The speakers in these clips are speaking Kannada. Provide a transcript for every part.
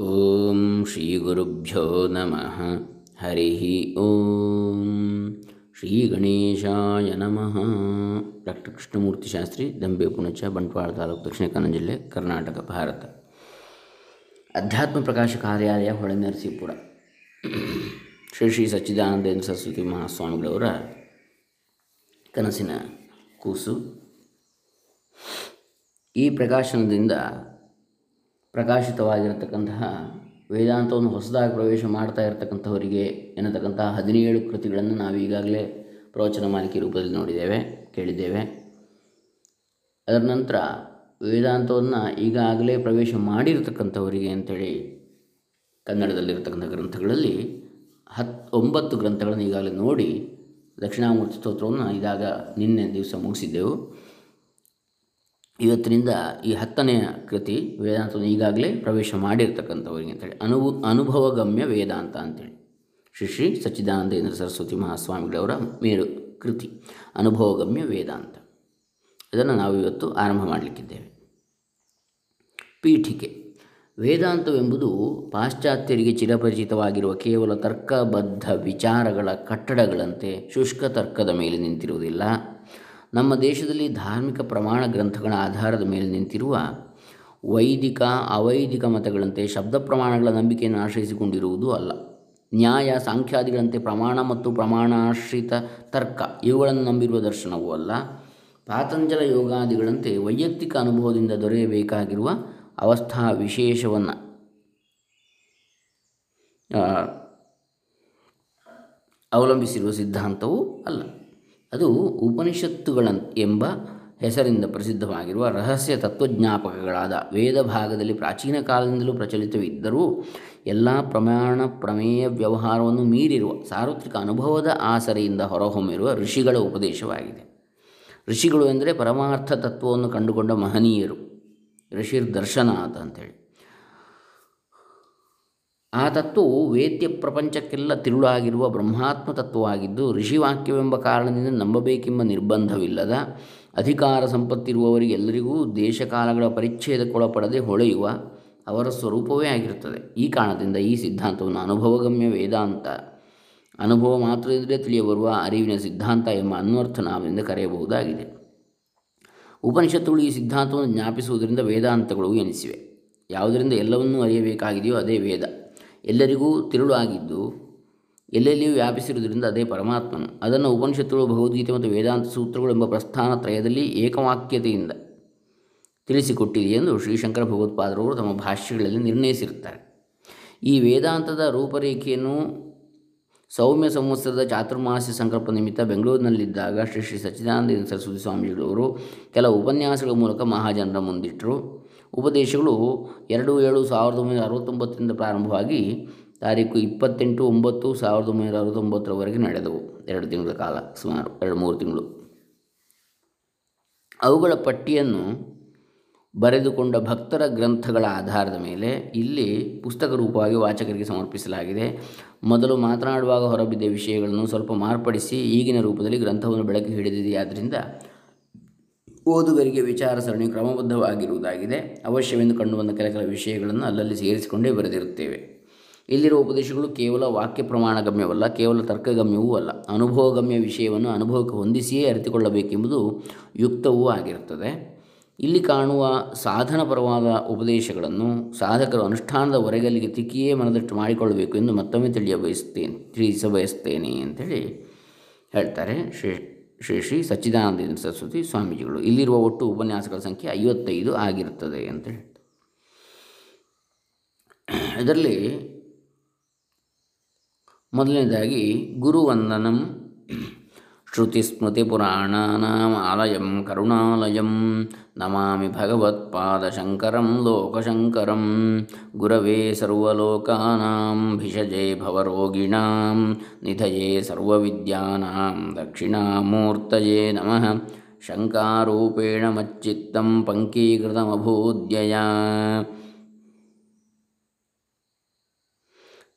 ಓಂ ಶ್ರೀ ಗುರುಭ್ಯೋ ನಮಃ ಹರಿ ಓಂ ಶ್ರೀ ಗಣೇಶಾಯ ನಮಃ ಡಾಕ್ಟರ್ ಕೃಷ್ಣಮೂರ್ತಿ ಶಾಸ್ತ್ರಿ ದಂಬೆ ಪುಣಚ ಬಂಟ್ವಾಳ ತಾಲೂಕು ದಕ್ಷಿಣ ಕನ್ನಡ ಜಿಲ್ಲೆ ಕರ್ನಾಟಕ ಭಾರತ ಅಧ್ಯಾತ್ಮ ಪ್ರಕಾಶ ಕಾರ್ಯಾಲಯ ಹೊಳೆನರಸೀಪುರ ಶ್ರೀ ಶ್ರೀ ಸಚ್ಚಿದಾನಂದೇಂದ್ರ ಸರಸ್ವತಿ ಮಹಾಸ್ವಾಮಿಗಳವರ ಕನಸಿನ ಕೂಸು. ಈ ಪ್ರಕಾಶನದಿಂದ ಪ್ರಕಾಶಿತವಾಗಿರತಕ್ಕಂತಹ ವೇದಾಂತವನ್ನು ಹೊಸದಾಗಿ ಪ್ರವೇಶ ಮಾಡ್ತಾ ಇರತಕ್ಕಂಥವರಿಗೆ ಎನ್ನತಕ್ಕಂತಹ ಹದಿನೇಳು ಕೃತಿಗಳನ್ನು ನಾವು ಈಗಾಗಲೇ ಪ್ರವಚನ ಮಾಲಿಕೆ ರೂಪದಲ್ಲಿ ನೋಡಿದ್ದೇವೆ, ಕೇಳಿದ್ದೇವೆ. ಅದರ ನಂತರ ವೇದಾಂತವನ್ನು ಈಗಾಗಲೇ ಪ್ರವೇಶ ಮಾಡಿರತಕ್ಕಂಥವರಿಗೆ ಅಂಥೇಳಿ ಕನ್ನಡದಲ್ಲಿರತಕ್ಕಂಥ ಗ್ರಂಥಗಳಲ್ಲಿ ಹತ್, ಒಂಬತ್ತು ಗ್ರಂಥಗಳನ್ನು ಈಗಾಗಲೇ ನೋಡಿ ದಕ್ಷಿಣಾಮೂರ್ತಿ ಸ್ತೋತ್ರವನ್ನು ಇದಾಗ ನಿನ್ನೆ ದಿವಸ ಮುಗಿಸಿದ್ದೆವು. ಇವತ್ತಿನಿಂದ ಈ ಹತ್ತನೆಯ ಕೃತಿ ವೇದಾಂತವನ್ನು ಈಗಾಗಲೇ ಪ್ರವೇಶ ಮಾಡಿರ್ತಕ್ಕಂಥವರಿಗೆ ಅಂತೇಳಿ, ಅನುಭು, ಅನುಭವಗಮ್ಯ ವೇದಾಂತ ಅಂತೇಳಿ. ಶ್ರೀ ಶ್ರೀ ಸಚ್ಚಿದಾನಂದೇಂದ್ರ ಸರಸ್ವತಿ ಮಹಾಸ್ವಾಮಿಗಳವರ ಮೇರು ಕೃತಿ, ಅನುಭವಗಮ್ಯ ವೇದಾಂತ. ಇದನ್ನು ನಾವು ಇವತ್ತು ಆರಂಭ ಮಾಡಲಿಕ್ಕಿದ್ದೇವೆ. ಪೀಠಿಕೆ. ವೇದಾಂತವೆಂಬುದು ಪಾಶ್ಚಾತ್ಯರಿಗೆ ಚಿರಪರಿಚಿತವಾಗಿರುವ ಕೇವಲ ತರ್ಕಬದ್ಧ ವಿಚಾರಗಳ ಕಟ್ಟಡಗಳಂತೆ ಶುಷ್ಕ ತರ್ಕದ ಮೇಲೆ ನಿಂತಿರುವುದಿಲ್ಲ. ನಮ್ಮ ದೇಶದಲ್ಲಿ ಧಾರ್ಮಿಕ ಪ್ರಮಾಣ ಗ್ರಂಥಗಳ ಆಧಾರದ ಮೇಲೆ ನಿಂತಿರುವ ವೈದಿಕ, ಅವೈದಿಕ ಮತಗಳಂತೆ ಶಬ್ದ ಪ್ರಮಾಣಗಳ ನಂಬಿಕೆಯನ್ನು ಆಶ್ರಯಿಸಿಕೊಂಡಿರುವುದು ಅಲ್ಲ. ನ್ಯಾಯ, ಸಾಂಖ್ಯಾದಿಗಳಂತೆ ಪ್ರಮಾಣ ಮತ್ತು ಪ್ರಮಾಣಾಶ್ರಿತ ತರ್ಕ ಇವುಗಳನ್ನು ನಂಬಿರುವ ದರ್ಶನವೂ ಅಲ್ಲ. ಪಾತಂಜಲ ಯೋಗಾದಿಗಳಂತೆ ವೈಯಕ್ತಿಕ ಅನುಭವದಿಂದ ದೊರೆಯಬೇಕಾಗಿರುವ ಅವಸ್ಥಾ ವಿಶೇಷವನ್ನು ಅವಲಂಬಿಸಿರುವ ಸಿದ್ಧಾಂತವೂ ಅಲ್ಲ. ಅದು ಉಪನಿಷತ್ತುಗಳ ಎಂಬ ಹೆಸರಿಂದ ಪ್ರಸಿದ್ಧವಾಗಿರುವ ರಹಸ್ಯ ತತ್ವಜ್ಞಾಪಕಗಳಾದ ವೇದ ಭಾಗದಲ್ಲಿ ಪ್ರಾಚೀನ ಕಾಲದಿಂದಲೂ ಪ್ರಚಲಿತವಿದ್ದರೂ ಎಲ್ಲ ಪ್ರಮಾಣ ಪ್ರಮೇಯ ವ್ಯವಹಾರವನ್ನು ಮೀರಿರುವ ಸಾರ್ವತ್ರಿಕ ಅನುಭವದ ಆಸರೆಯಿಂದ ಹೊರಹೊಮ್ಮಿರುವ ಋಷಿಗಳ ಉಪದೇಶವಾಗಿದೆ. ಋಷಿಗಳು ಎಂದರೆ ಪರಮಾರ್ಥ ತತ್ವವನ್ನು ಕಂಡುಕೊಂಡ ಮಹನೀಯರು. ಋಷಿರ್ ದರ್ಶನಾಥ ಅಂಥೇಳಿ. ಆ ತತ್ವವು ವೇದ್ಯ ಪ್ರಪಂಚಕ್ಕೆಲ್ಲ ತಿರುಳಾಗಿರುವ ಬ್ರಹ್ಮಾತ್ಮ ತತ್ವವಾಗಿದ್ದು ಋಷಿವಾಕ್ಯವೆಂಬ ಕಾರಣದಿಂದ ನಂಬಬೇಕೆಂಬ ನಿರ್ಬಂಧವಿಲ್ಲದ ಅಧಿಕಾರ ಸಂಪತ್ತಿರುವವರಿಗೆಲ್ಲರಿಗೂ ದೇಶಕಾಲಗಳ ಪರಿಚ್ಛೇದಕ್ಕೊಳಪಡದೆ ಹೊಳೆಯುವ ಅವರ ಸ್ವರೂಪವೇ ಆಗಿರುತ್ತದೆ. ಈ ಕಾರಣದಿಂದ ಈ ಸಿದ್ಧಾಂತವನ್ನು ಅನುಭವಗಮ್ಯ ವೇದಾಂತ, ಅನುಭವ ಮಾತ್ರದಿಂದಲೇ ತಿಳಿಯಬರುವ ಅರಿವಿನ ಸಿದ್ಧಾಂತ ಎಂಬ ಅನ್ವರ್ಥ ನಾಮದಿಂದ ಕರೆಯಬಹುದಾಗಿದೆ. ಉಪನಿಷತ್ತುಗಳು ಈ ಸಿದ್ಧಾಂತವನ್ನು ಜ್ಞಾಪಿಸುವುದರಿಂದ ವೇದಾಂತಗಳು ಎನಿಸಿವೆ. ಯಾವುದರಿಂದ ಎಲ್ಲವನ್ನೂ ಅರಿಯಬೇಕಾಗಿದೆಯೋ ಅದೇ ವೇದ. ಎಲ್ಲರಿಗೂ ತಿರುಳು ಆಗಿದ್ದು ಎಲ್ಲೆಲ್ಲಿಯೂ ವ್ಯಾಪಿಸಿರುವುದರಿಂದ ಅದೇ ಪರಮಾತ್ಮನು. ಅದನ್ನು ಉಪನಿಷತ್ತುಗಳು, ಭಗವದ್ಗೀತೆ ಮತ್ತು ವೇದಾಂತ ಸೂತ್ರಗಳು ಎಂಬ ಪ್ರಸ್ಥಾನ ತ್ರಯದಲ್ಲಿ ಏಕವಾಕ್ಯತೆಯಿಂದ ತಿಳಿಸಿಕೊಟ್ಟಿದೆ ಎಂದು ಶ್ರೀಶಂಕರ ಭಗವತ್ಪಾದರವರು ತಮ್ಮ ಭಾಷ್ಯಗಳಲ್ಲಿ ನಿರ್ಣಯಿಸಿರುತ್ತಾರೆ. ಈ ವೇದಾಂತದ ರೂಪರೇಖೆಯನ್ನು ಸೌಮ್ಯ ಸಂವತ್ಸರದ ಚಾತುರ್ಮಾಸ್ಯ ಸಂಕಲ್ಪ ನಿಮಿತ್ತ ಬೆಂಗಳೂರಿನಲ್ಲಿದ್ದಾಗ ಶ್ರೀ ಶ್ರೀ ಸಚ್ಚಿದಾನಂದ ಸರಸ್ವತಿ ಸ್ವಾಮೀಜಿಗಳವರು ಕೆಲವು ಉಪನ್ಯಾಸಗಳ ಮೂಲಕ ಮಹಾಜನರ ಮುಂದಿಟ್ಟರು. ಉಪದೇಶಗಳು ಎರಡು ಏಳು ಸಾವಿರದ ಒಂಬೈನೂರ ಅರವತ್ತೊಂಬತ್ತರಿಂದ ಪ್ರಾರಂಭವಾಗಿ ತಾರೀಕು ಇಪ್ಪತ್ತೆಂಟು ಒಂಬತ್ತು ಸಾವಿರದ ಒಂಬೈನೂರ ಅರವತ್ತೊಂಬತ್ತರವರೆಗೆ ನಡೆದವು. ಎರಡು ತಿಂಗಳ ಕಾಲ ಸುಮಾರು, ಎರಡು ಮೂರು ತಿಂಗಳು. ಅವುಗಳ ಪಟ್ಟಿಯನ್ನು ಬರೆದುಕೊಂಡ ಭಕ್ತರ ಗ್ರಂಥಗಳ ಆಧಾರದ ಮೇಲೆ ಇಲ್ಲಿ ಪುಸ್ತಕ ರೂಪವಾಗಿ ವಾಚಕರಿಗೆ ಸಮರ್ಪಿಸಲಾಗಿದೆ. ಮೊದಲು ಮಾತನಾಡುವಾಗ ಹೊರಬಿದ್ದ ವಿಷಯಗಳನ್ನು ಸ್ವಲ್ಪ ಮಾರ್ಪಡಿಸಿ ಈಗಿನ ರೂಪದಲ್ಲಿ ಗ್ರಂಥವನ್ನು ಬೆಳಕು ಹಿಡಿದಿದೆಯಾದ್ದರಿಂದ ಓದುಗರಿಗೆ ವಿಚಾರ ಸರಣಿ ಕ್ರಮಬದ್ಧವಾಗಿರುವುದಾಗಿದೆ. ಅವಶ್ಯವೆಂದು ಕಂಡುಬಂದ ಕೆಲ ಕೆಲ ವಿಷಯಗಳನ್ನು ಅಲ್ಲಲ್ಲಿ ಸೇರಿಸಿಕೊಂಡೇ ಬರೆದಿರುತ್ತೇವೆ. ಇಲ್ಲಿರುವ ಉಪದೇಶಗಳು ಕೇವಲ ವಾಕ್ಯ ಪ್ರಮಾಣಗಮ್ಯವಲ್ಲ, ಕೇವಲ ತರ್ಕಗಮ್ಯವೂ ಅಲ್ಲ. ಅನುಭವಗಮ್ಯ ವಿಷಯವನ್ನು ಅನುಭವಕ್ಕೆ ಹೊಂದಿಸಿಯೇ ಅರಿತುಕೊಳ್ಳಬೇಕೆಂಬುದು ಯುಕ್ತವೂ ಆಗಿರುತ್ತದೆ. ಇಲ್ಲಿ ಕಾಣುವ ಸಾಧನಪರವಾದ ಉಪದೇಶಗಳನ್ನು ಸಾಧಕರು ಅನುಷ್ಠಾನದ ಹೊರಗಲ್ಲಿಗೆ ತಿಕ್ಕಿಯೇ ಮನದಟ್ಟು ಮಾಡಿಕೊಳ್ಳಬೇಕು ಎಂದು ಮತ್ತೊಮ್ಮೆ ತಿಳಿಯ ಬಯಸ್ತೇನೆ ತಿಳಿಸ ಬಯಸ್ತೇನೆ ಅಂಥೇಳಿ ಹೇಳ್ತಾರೆ ಶ್ರೀ ಶ್ರೀ ಶ್ರೀ ಸಚ್ಚಿದಾನಂದ ಸರಸ್ವತಿ ಸ್ವಾಮೀಜಿಗಳು. ಇಲ್ಲಿರುವ ಒಟ್ಟು ಉಪನ್ಯಾಸಗಳ ಸಂಖ್ಯೆ ಐವತ್ತೈದು ಆಗಿರುತ್ತದೆ ಅಂತ ಹೇಳ್ತಾರೆ. ಇದರಲ್ಲಿ ಮೊದಲನೇದಾಗಿ ಗುರುವಂದನಂ श्रुतिस्मृतिपुराणानाम् आलयं करुणालयं नमामि भगवत्पादशङ्करं लोकशङ्करं गुरवे सर्वलोकानां भिषजे भवरोगिणां निधये सर्वविद्यानां दक्षिणामूर्तये नमः शङ्कारूपेण मच्चित्तं पङ्कीकृतमभूद्यया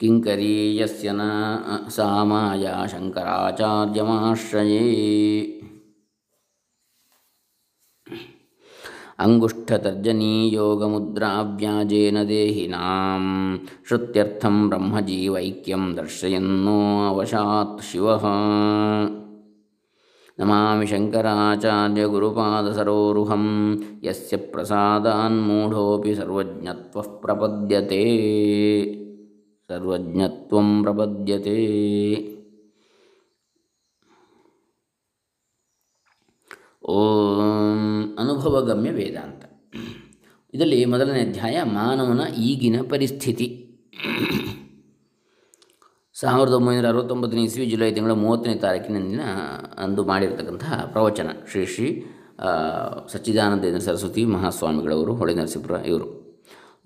किङ्करी यस्य न सा माया शङ्कराचार्यमाश्रये। अङ्गुष्ठतर्जनीयोगमुद्राव्याजेन देहिनां श्रुत्यर्थं ब्रह्मजीवैक्यं दर्शयन्नो अवशात् शिवः। नमामि शङ्कराचार्यगुरुपादसरोरुहं यस्य प्रसादान्मूढोऽपि सर्वज्ञत्वः प्रपद्यते। ಸರ್ವಜ್ಞತ್ವಂ ಪ್ರಬದ್ಯತೆ ಓಂ ಅನುಭವಗಮ್ಯ ವೇದಾಂತ. ಇದರಲ್ಲಿ ಮೊದಲನೇ ಅಧ್ಯಾಯ, ಮಾನವನ ಈಗಿನ ಪರಿಸ್ಥಿತಿ. ಸಾವಿರದ ಒಂಬೈನೂರ ಅರವತ್ತೊಂಬತ್ತನೇ ಇಸ್ವಿ, ಜುಲೈ ತಿಂಗಳ ಮೂವತ್ತನೇ ತಾರೀಕಿನ ದಿನ ಅಂದು ಮಾಡಿರತಕ್ಕಂತಹ ಪ್ರವಚನ. ಶ್ರೀ ಶ್ರೀ ಸಚ್ಚಿದಾನಂದೇಂದ್ರ ಸರಸ್ವತಿ ಮಹಾಸ್ವಾಮಿಗಳವರು, ಹೊಳೆ ನರಸೀಪುರ ಇವರು.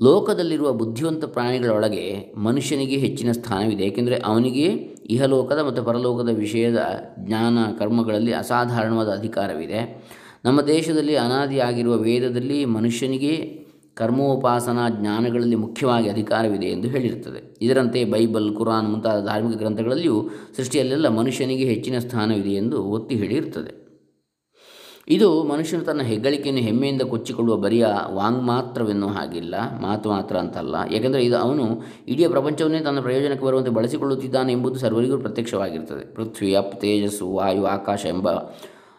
ಲೋಕದಲ್ಲಿರುವ ಬುದ್ಧಿವಂತ ಪ್ರಾಣಿಗಳೊಳಗೆ ಮನುಷ್ಯನಿಗೆ ಹೆಚ್ಚಿನ ಸ್ಥಾನವಿದೆ. ಏಕೆಂದರೆ ಅವನಿಗೆ ಇಹಲೋಕದ ಮತ್ತು ಪರಲೋಕದ ವಿಷಯದ ಜ್ಞಾನ, ಕರ್ಮಗಳಲ್ಲಿ ಅಸಾಧಾರಣವಾದ ಅಧಿಕಾರವಿದೆ. ನಮ್ಮ ದೇಶದಲ್ಲಿ ಅನಾದಿಯಾಗಿರುವ ವೇದದಲ್ಲಿ ಮನುಷ್ಯನಿಗೆ ಕರ್ಮೋಪಾಸನಾ ಜ್ಞಾನಗಳಲ್ಲಿ ಮುಖ್ಯವಾಗಿ ಅಧಿಕಾರವಿದೆ ಎಂದು ಹೇಳಿರುತ್ತದೆ. ಇದರಂತೆ ಬೈಬಲ್, ಕುರಾನ್ ಮುಂತಾದ ಧಾರ್ಮಿಕ ಗ್ರಂಥಗಳಲ್ಲಿಯೂ ಸೃಷ್ಟಿಯಲ್ಲೆಲ್ಲ ಮನುಷ್ಯನಿಗೆ ಹೆಚ್ಚಿನ ಸ್ಥಾನವಿದೆ ಎಂದು ಒತ್ತಿ ಹೇಳಿರುತ್ತದೆ. ಇದು ಮನುಷ್ಯನು ತನ್ನ ಹೆಗ್ಗಳಿಕೆಯನ್ನು ಹೆಮ್ಮೆಯಿಂದ ಕೊಚ್ಚಿಕೊಳ್ಳುವ ಬರಿಯ ವಾಂಗ್ ಮಾತ್ರವೆನ್ನೋ ಹಾಗಿಲ್ಲ, ಮಾತು ಮಾತ್ರ ಅಂತಲ್ಲ. ಏಕೆಂದರೆ ಇದು ಅವನು ಇಡೀ ಪ್ರಪಂಚವನ್ನೇ ತನ್ನ ಪ್ರಯೋಜನಕ್ಕೆ ಬರುವಂತೆ ಬಳಸಿಕೊಳ್ಳುತ್ತಿದ್ದಾನೆ ಎಂಬುದು ಸರ್ವರಿಗೂ ಪ್ರತ್ಯಕ್ಷವಾಗಿರ್ತದೆ. ಪೃಥ್ವಿ, ಅಪ್, ತೇಜಸ್ಸು, ವಾಯು, ಆಕಾಶ ಎಂಬ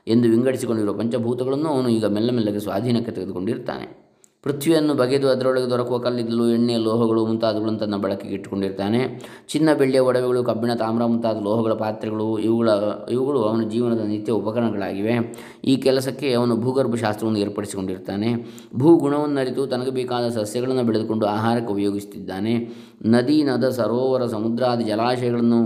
ಎಂದು ವಿಂಗಡಿಸಿಕೊಂಡಿರುವ ಪಂಚಭೂತಗಳನ್ನು ಅವನು ಈಗ ಮೆಲ್ಲ ಮೆಲ್ಲಗೆ ಸ್ವಾಧೀನಕ್ಕೆ ತೆಗೆದುಕೊಂಡಿರ್ತಾನೆ. ಪೃಥ್ವಿಯನ್ನು ಬಗೆದು ಅದರೊಳಗೆ ದೊರಕುವ ಕಲ್ಲಿದ್ದಲು, ಎಣ್ಣೆ, ಲೋಹಗಳು ಮುಂತಾದವುಗಳನ್ನು ತನ್ನ ಬಳಕೆಗೆ ಇಟ್ಟುಕೊಂಡಿರ್ತಾನೆ. ಚಿನ್ನ, ಬೆಳ್ಳಿಯ ಒಡವೆಗಳು, ಕಬ್ಬಿಣ, ತಾಮ್ರ ಮುಂತಾದ ಲೋಹಗಳ ಪಾತ್ರೆಗಳು, ಇವುಗಳ, ಇವುಗಳು ಅವನ ಜೀವನದ ನಿತ್ಯ ಉಪಕರಣಗಳಾಗಿವೆ. ಈ ಕೆಲಸಕ್ಕೆ ಅವನು ಭೂಗರ್ಭಶಾಸ್ತ್ರವನ್ನು ಏರ್ಪಡಿಸಿಕೊಂಡಿರ್ತಾನೆ. ಭೂಗುಣವನ್ನು ಅರಿತು ತನಗೆ ಬೇಕಾದ ಸಸ್ಯಗಳನ್ನು ಬೆಳೆದುಕೊಂಡು ಆಹಾರಕ್ಕೆ ಉಪಯೋಗಿಸುತ್ತಿದ್ದಾನೆ. ನದಿ, ನದ, ಸರೋವರ ಸಮುದ್ರಾದಿ ಜಲಾಶಯಗಳನ್ನು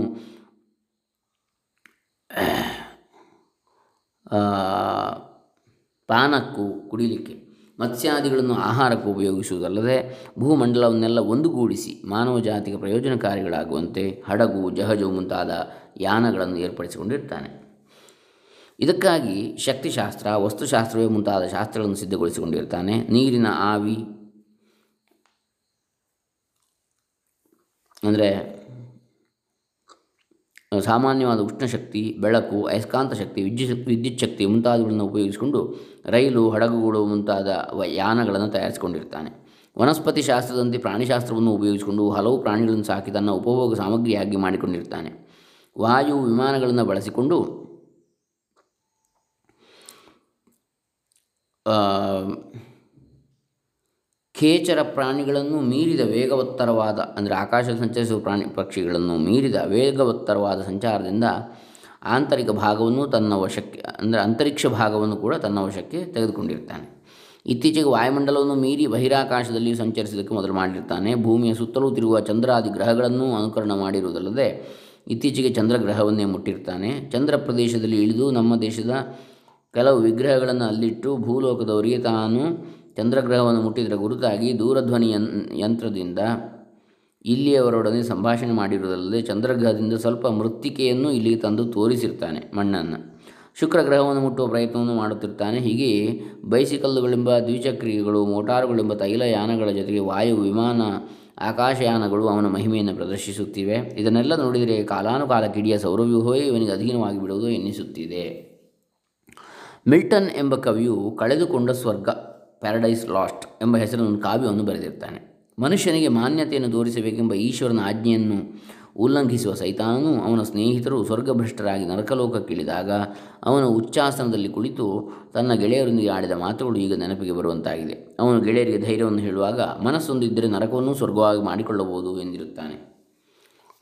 ಪಾನಕ್ಕೂ ಕುಡಿಲಿಕ್ಕೆ ಮತ್ಸ್ಯಾದಿಗಳನ್ನು ಆಹಾರಕ್ಕೆ ಉಪಯೋಗಿಸುವುದಲ್ಲದೆ ಭೂಮಂಡಲವನ್ನೆಲ್ಲ ಒಂದುಗೂಡಿಸಿ ಮಾನವ ಜಾತಿಗೆ ಪ್ರಯೋಜನಕಾರಿಗಳಾಗುವಂತೆ ಹಡಗು, ಜಹಜು ಮುಂತಾದ ಯಾನಗಳನ್ನು ಏರ್ಪಡಿಸಿಕೊಂಡಿರ್ತಾನೆ. ಇದಕ್ಕಾಗಿ ಶಕ್ತಿಶಾಸ್ತ್ರ, ವಸ್ತುಶಾಸ್ತ್ರವೇ ಮುಂತಾದ ಶಾಸ್ತ್ರಗಳನ್ನು ಸಿದ್ಧಗೊಳಿಸಿಕೊಂಡಿರ್ತಾನೆ. ನೀರಿನ ಆವಿ, ಅಂದರೆ ಸಾಮಾನ್ಯವಾದ ಉಷ್ಣಶಕ್ತಿ ಬೆಳಕು, ಅಯಸ್ಕಾಂತ ಶಕ್ತಿ, ವಿದ್ಯುತ್ ವಿದ್ಯುತ್ ಶಕ್ತಿ ಮುಂತಾದವುಗಳನ್ನು ಉಪಯೋಗಿಸಿಕೊಂಡು ರೈಲು ಹಡಗುಗಳು ಮುಂತಾದ ಯಾನಗಳನ್ನು ತಯಾರಿಸಿಕೊಂಡಿರ್ತಾನೆ. ವನಸ್ಪತಿ ಶಾಸ್ತ್ರದಂತೆ ಪ್ರಾಣಿಶಾಸ್ತ್ರವನ್ನು ಉಪಯೋಗಿಸಿಕೊಂಡು ಹಲವು ಪ್ರಾಣಿಗಳನ್ನು ಸಾಕಿ ತನ್ನ ಉಪಭೋಗ ಸಾಮಗ್ರಿಯಾಗಿ ಮಾಡಿಕೊಂಡಿರ್ತಾನೆ. ವಾಯು ವಿಮಾನಗಳನ್ನು ಬಳಸಿಕೊಂಡು ಖೇಚರ ಪ್ರಾಣಿಗಳನ್ನು ಮೀರಿದ ವೇಗವತ್ತರವಾದ, ಅಂದರೆ ಆಕಾಶ ಸಂಚರಿಸುವ ಪ್ರಾಣಿ ಪಕ್ಷಿಗಳನ್ನು ಮೀರಿದ ವೇಗವತ್ತರವಾದ ಸಂಚಾರದಿಂದ ಆಂತರಿಕ ಭಾಗವನ್ನು ತನ್ನ ವಶಕ್ಕೆ, ಅಂದರೆ ಅಂತರಿಕ್ಷ ಭಾಗವನ್ನು ಕೂಡ ತನ್ನ ವಶಕ್ಕೆ ತೆಗೆದುಕೊಂಡಿರ್ತಾನೆ. ಇತ್ತೀಚೆಗೆ ವಾಯುಮಂಡಲವನ್ನು ಮೀರಿ ಬಹಿರಾಕಾಶದಲ್ಲಿ ಸಂಚರಿಸಲಿಕ್ಕೆ ಮೊದಲು ಮಾಡಿರ್ತಾನೆ. ಭೂಮಿಯ ಸುತ್ತಲೂ ತಿರುಗುವ ಚಂದ್ರಾದಿ ಗ್ರಹಗಳನ್ನು ಅನುಕರಣ ಮಾಡಿರುವುದಲ್ಲದೆ, ಇತ್ತೀಚೆಗೆ ಚಂದ್ರಗ್ರಹವನ್ನೇ ಮುಟ್ಟಿರ್ತಾನೆ. ಚಂದ್ರ ಪ್ರದೇಶದಲ್ಲಿ ಇಳಿದು ನಮ್ಮ ದೇಶದ ಕೆಲವು ವಿಗ್ರಹಗಳನ್ನು ಅಲ್ಲಿಟ್ಟು ಭೂಲೋಕದವರಿಗೆ ತಾನು ಚಂದ್ರಗ್ರಹವನ್ನು ಮುಟ್ಟಿದರೆ ಗುರುತಾಗಿ ದೂರಧ್ವನಿ ಯಂತ್ರದಿಂದ ಇಲ್ಲಿಯವರೊಡನೆ ಸಂಭಾಷಣೆ ಮಾಡಿರುವುದಲ್ಲದೆ ಚಂದ್ರಗ್ರಹದಿಂದ ಸ್ವಲ್ಪ ಮೃತ್ತಿಕೆಯನ್ನು ಇಲ್ಲಿಗೆ ತಂದು ತೋರಿಸಿರ್ತಾನೆ ಮಣ್ಣನ್ನು. ಶುಕ್ರಗ್ರಹವನ್ನು ಮುಟ್ಟುವ ಪ್ರಯತ್ನವನ್ನು ಮಾಡುತ್ತಿರ್ತಾನೆ. ಹೀಗೆ ಬೈಸಿಕಲ್ಲುಗಳೆಂಬ ದ್ವಿಚಕ್ರಿಗಳು ಮೋಟಾರುಗಳೆಂಬ ತೈಲಯಾನಗಳ ಜೊತೆಗೆ ವಾಯು, ವಿಮಾನ ಆಕಾಶಯಾನಗಳು ಅವನ ಮಹಿಮೆಯನ್ನು ಪ್ರದರ್ಶಿಸುತ್ತಿವೆ. ಇದನ್ನೆಲ್ಲ ನೋಡಿದರೆ ಕಾಲಾನುಕಾಲ ಕಿಡಿಯ ಸೌರವ್ಯೂಹವೇ ಇವನಿಗೆ ಅಧೀನವಾಗಿ ಬಿಡುವುದು ಎನ್ನಿಸುತ್ತಿದೆ. ಮಿಲ್ಟನ್ ಎಂಬ ಕವಿಯು ಕಳೆದುಕೊಂಡ ಸ್ವರ್ಗ. ಪ್ಯಾರಡೈಸ್ ಲಾಸ್ಟ್ ಎಂಬ ಹೆಸರನ್ನು ಕಾವ್ಯವನ್ನು ಬರೆದಿರ್ತಾನೆ. ಮನುಷ್ಯನಿಗೆ ಮಾನ್ಯತೆಯನ್ನು ತೋರಿಸಬೇಕೆಂಬ ಈಶ್ವರನ ಆಜ್ಞೆಯನ್ನು ಉಲ್ಲಂಘಿಸುವ ಸೈತಾನನು ಅವನ ಸ್ನೇಹಿತರು ಸ್ವರ್ಗಭ್ರಷ್ಟರಾಗಿ ನರಕಲೋಕಕ್ಕಿಳಿದಾಗ ಅವನು ಉಚ್ಚಾಸನದಲ್ಲಿ ಕುಳಿತು ತನ್ನ ಗೆಳೆಯರೊಂದಿಗೆ ಆಡಿದ ಮಾತುಗಳು ಈಗ ನೆನಪಿಗೆ ಬರುವಂತಾಗಿದೆ. ಅವನು ಗೆಳೆಯರಿಗೆ ಧೈರ್ಯವನ್ನು ಹೇಳುವಾಗ ಮನಸ್ಸೊಂದಿದ್ದರೆ ನರಕವನ್ನು ಸ್ವರ್ಗವಾಗಿ ಮಾಡಿಕೊಳ್ಳಬಹುದು ಎಂದಿರುತ್ತಾನೆ.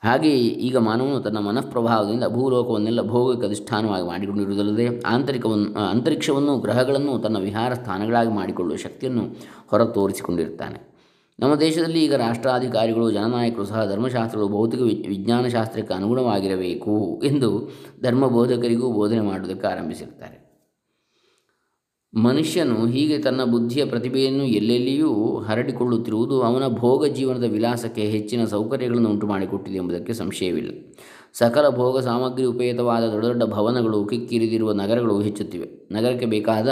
ಹಾಗೆಯೇ ಈಗ ಮಾನವನು ತನ್ನ ಮನಃಪ್ರಭಾವದಿಂದ ಭೂಲೋಕವನ್ನೆಲ್ಲ ಭೋಗಕ್ಕೆ ಅಧಿಷ್ಠಾನವಾಗಿ ಮಾಡಿಕೊಂಡಿರುವುದಲ್ಲದೆ ಆಂತರಿಕವನ್ನು ಅಂತರಿಕ್ಷವನ್ನು, ಗ್ರಹಗಳನ್ನು ತನ್ನ ವಿಹಾರ ಸ್ಥಾನಗಳಾಗಿ ಮಾಡಿಕೊಳ್ಳುವ ಶಕ್ತಿಯನ್ನು ಹೊರ ತೋರಿಸಿಕೊಂಡಿರ್ತಾನೆ ನಮ್ಮ ದೇಶದಲ್ಲಿ ಈಗ ರಾಷ್ಟ್ರಾಧಿಕಾರಿಗಳು, ಜನನಾಯಕರು ಸಹ ಧರ್ಮಶಾಸ್ತ್ರಗಳು, ಭೌತಿಕ ವಿಜ್ಞಾನಶಾಸ್ತ್ರಕ್ಕೆ ಅನುಗುಣವಾಗಿರಬೇಕು ಎಂದು ಧರ್ಮಬೋಧಕರಿಗೂ ಬೋಧನೆ ಮಾಡುವುದಕ್ಕೆ ಆರಂಭಿಸಿರ್ತಾರೆ ಮನುಷ್ಯನು ಹೀಗೆ ತನ್ನ ಬುದ್ಧಿಯ ಪ್ರತಿಭೆಯನ್ನು ಎಲ್ಲೆಲ್ಲಿಯೂ ಹರಡಿಕೊಳ್ಳುತ್ತಿರುವುದು ಅವನ ಭೋಗ ಜೀವನದ ವಿಲಾಸಕ್ಕೆ ಹೆಚ್ಚಿನ ಸೌಕರ್ಯಗಳನ್ನು ಉಂಟು ಮಾಡಿಕೊಟ್ಟಿದೆ ಎಂಬುದಕ್ಕೆ ಸಂಶಯವಿಲ್ಲ. ಸಕಲ ಭೋಗ ಸಾಮಗ್ರಿ ಉಪಯುತವಾದ ದೊಡ್ಡ ದೊಡ್ಡ ಭವನಗಳು ಕಿಕ್ಕಿರಿದಿರುವ ನಗರಗಳು ಹೆಚ್ಚುತ್ತಿವೆ. ನಗರಕ್ಕೆ ಬೇಕಾದ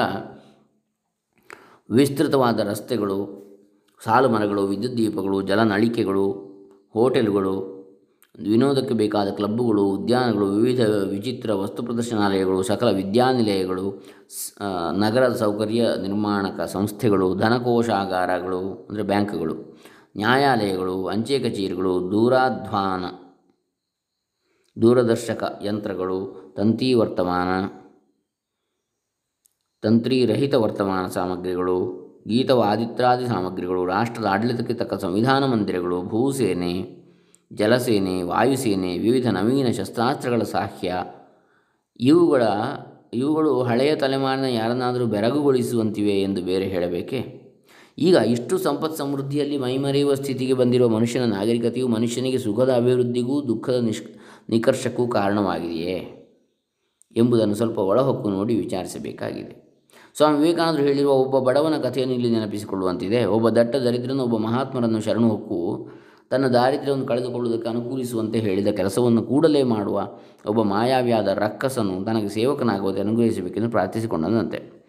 ವಿಸ್ತೃತವಾದ ರಸ್ತೆಗಳು ಸಾಲು ಮರಗಳು ವಿದ್ಯುತ್ ದೀಪಗಳು, ಜಲನಳಿಕೆಗಳು, ಹೋಟೆಲುಗಳು ವಿನೋದಕ್ಕೆ ಬೇಕಾದ ಕ್ಲಬ್ಬುಗಳು, ಉದ್ಯಾನಗಳು, ವಿವಿಧ ವಿಚಿತ್ರ ವಸ್ತು ಪ್ರದರ್ಶನಾಲಯಗಳು, ಸಕಲ ವಿದ್ಯಾನಿಲಯಗಳು ನಗರದ ಸೌಕರ್ಯ ನಿರ್ಮಾಣಕ ಸಂಸ್ಥೆಗಳು, ಧನಕೋಶಾಗಾರಗಳು, ಅಂದರೆ ಬ್ಯಾಂಕ್ಗಳು, ನ್ಯಾಯಾಲಯಗಳು, ಅಂಚೆ ಕಚೇರಿಗಳು, ದೂರಾಧ್ವಾನ, ದೂರದರ್ಶಕ ಯಂತ್ರಗಳು, ತಂತಿ ವರ್ತಮಾನ ತಂತ್ರಿರಹಿತ ವರ್ತಮಾನ ಸಾಮಗ್ರಿಗಳು, ಗೀತವಾದಿತ್ರಾದಿ ಸಾಮಗ್ರಿಗಳು, ರಾಷ್ಟ್ರದ ಆಡಳಿತಕ್ಕೆ ತಕ್ಕ ಸಂವಿಧಾನ ಮಂದಿರಗಳು ಭೂಸೇನೆ ಜಲಸೇನೆ, ವಾಯುಸೇನೆ, ವಿವಿಧ ನವೀನ ಶಸ್ತ್ರಾಸ್ತ್ರಗಳ ಸಾಹ್ಯ. ಇವುಗಳ, ಇವುಗಳು ಹಳೆಯ ತಲೆಮಾರಿನ ಯಾರನ್ನಾದರೂ ಬೆರಗುಗೊಳಿಸುವಂತಿವೆ ಎಂದು ಬೇರೆ ಹೇಳಬೇಕೆ? ಈಗ ಇಷ್ಟು ಸಂಪತ್ ಸಮೃದ್ಧಿಯಲ್ಲಿ ಮೈಮರೆಯುವ ಸ್ಥಿತಿಗೆ ಬಂದಿರುವ ಮನುಷ್ಯನ ನಾಗರಿಕತೆಯು ಮನುಷ್ಯನಿಗೆ ಸುಖದ ಅಭಿವೃದ್ಧಿಗೂ ದುಃಖದ ನಿಷ್ ನಿಕರ್ಷಕ್ಕೂ ಕಾರಣವಾಗಿದೆಯೇ? ಎಂಬುದನ್ನು ಸ್ವಲ್ಪ ಒಳಹೊಕ್ಕು ನೋಡಿ ವಿಚಾರಿಸಬೇಕಾಗಿದೆ. ಸ್ವಾಮಿ ವಿವೇಕಾನಂದರು ಹೇಳಿರುವ ಒಬ್ಬ ಬಡವನ ಕಥೆಯನ್ನು ಇಲ್ಲಿ ನೆನಪಿಸಿಕೊಳ್ಳುವಂತಿದೆ. ಒಬ್ಬ ದಟ್ಟ ದರಿದ್ರನು ಒಬ್ಬ ಮಹಾತ್ಮರನ್ನು ಶರಣು ಹೊಕ್ಕು ತನ್ನ ದಾರಿದ್ರ್ಯವನ್ನು ಕಳೆದುಕೊಳ್ಳುವುದಕ್ಕೆ ಅನುಕೂಲಿಸುವಂತೆ ಹೇಳಿದ ಕೆಲಸವನ್ನು ಕೂಡಲೇ ಮಾಡುವ ಒಬ್ಬ ಮಾಯಾವಿಯಾದ ರಕ್ಕಸನು ತನಗೆ ಸೇವಕನಾಗುವುದೇ ಅನುಗ್ರಹಿಸಬೇಕೆಂದು ಪ್ರಾರ್ಥಿಸಿಕೊಂಡನಂತೆ.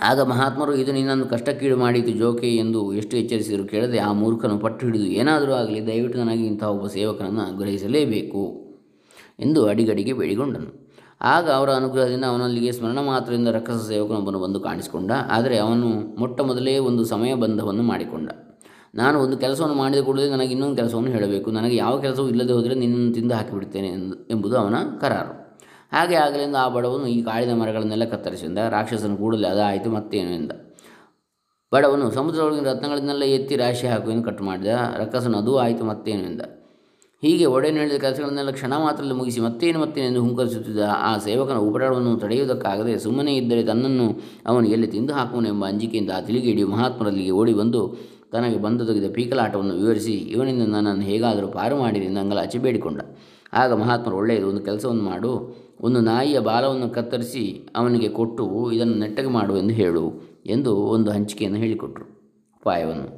ಆಗ ಮಹಾತ್ಮರು, ಇದು ನಿನ್ನನ್ನು ಕಷ್ಟಕ್ಕೀಡು ಮಾಡಿತು ಜೋಕೆ ಎಂದು ಎಷ್ಟು ಎಚ್ಚರಿಸಿದರೂ ಕೇಳದೆ ಆ ಮೂರ್ಖನು ಪಟ್ಟು ಹಿಡಿದು, ಏನಾದರೂ ಆಗಲಿ, ದಯವಿಟ್ಟು ನನಗೆ ಇಂತಹ ಒಬ್ಬ ಸೇವಕನನ್ನು ಅನುಗ್ರಹಿಸಲೇಬೇಕು ಎಂದು ಅಡಿಗಡಿಗೆ ಬೇಡಿಕೊಂಡನು. ಆಗ ಅವರ ಅನುಗ್ರಹದಿಂದ ಅವನಲ್ಲಿಗೆ ಸ್ಮರಣ ಮಾತ್ರದಿಂದ ರಕ್ಕಸ ಸೇವಕನೊಬ್ಬನು ಬಂದು ಕಾಣಿಸಿಕೊಂಡ. ಆದರೆ ಅವನು ಮೊಟ್ಟ ಮೊದಲೇ ಒಂದು ಸಮಯ ಬಂಧವನ್ನು ಮಾಡಿಕೊಂಡ. ನಾನು ಒಂದು ಕೆಲಸವನ್ನು ಮಾಡಿದ ಕೂಡಲೇ ನನಗೆ ಇನ್ನೊಂದು ಕೆಲಸವನ್ನು ಹೇಳಬೇಕು. ನನಗೆ ಯಾವ ಕೆಲಸವೂ ಇಲ್ಲದೆ ಹೋದರೆ ನಿನ್ನನ್ನು ತಿಂದು ಹಾಕಿಬಿಡ್ತೇನೆ ಎಂದು ಎಂಬುದು ಅವನ ಕರಾರು. ಹಾಗೆ ಆಗಲಿಂದ ಆ ಬಡವನು ಈ ಕಾಳಿನ ಮರಗಳನ್ನೆಲ್ಲ ಕತ್ತರಿಸಿದ ರಾಕ್ಷಸನ ಕೂಡಲೇ ಅದಾಯಿತು, ಮತ್ತೇನು ಎಂದ. ಬಡವನು ಸಮುದ್ರದೊಳಗಿನ ರತ್ನಗಳನ್ನೆಲ್ಲ ಎತ್ತಿ ರಾಶಿ ಹಾಕು ಎಂದು ಕಟ್ಟು ಮಾಡಿದ. ರಕ್ಕಸನು ಅದೂ ಆಯಿತು, ಮತ್ತೇನು ಎಂದ. ಹೀಗೆ ಒಡೆಯನು ಹೇಳಿದ ಕೆಲಸಗಳನ್ನೆಲ್ಲ ಕ್ಷಣ ಮಾತ್ರದಲ್ಲಿ ಮುಗಿಸಿ ಮತ್ತೇನು ಎಂದು ಹುಂಕರಿಸುತ್ತಿದ್ದ ಆ ಸೇವಕನ ಉಪಟಳವನ್ನು ತಡೆಯುವುದಕ್ಕಾಗದೆ ಸುಮ್ಮನೆ ಇದ್ದರೆ ತನ್ನನ್ನು ಅವನು ಎಲ್ಲಿ ತಿಂದು ಹಾಕುವನೆಂಬ ಅಂಜಿಕೆಯಿಂದ ಆ ತಿಳಿಗೇಡಿಯು ಮಹಾತ್ಮರಲ್ಲಿಗೆ ಓಡಿ ಬಂದು ತನಗೆ ಬಂದೊದಗಿದ ಪೀಕಲಾಟವನ್ನು ವಿವರಿಸಿ, ಇವನಿಂದ ನನ್ನನ್ನು ಹೇಗಾದರೂ ಪಾರು ಮಾಡಿರಿ ಎಂದು ಅಂಗಲಾಚಿ ಬೇಡಿಕೊಂಡ. ಆಗ ಮಹಾತ್ಮರು ಒಳ್ಳೆಯದು, ಒಂದು ಕೆಲಸವನ್ನು ಮಾಡು, ಒಂದು ನಾಯಿಯ ಬಾಲವನ್ನು ಕತ್ತರಿಸಿ ಅವನಿಗೆ ಕೊಟ್ಟು ಇದನ್ನು ನೆಟ್ಟಗೆ ಮಾಡು ಎಂದು ಹೇಳು ಎಂದು ಒಂದು ಹಂಚಿಕೆಯನ್ನು ಹೇಳಿಕೊಟ್ರು. ಉಪಾಯವನ್ನು.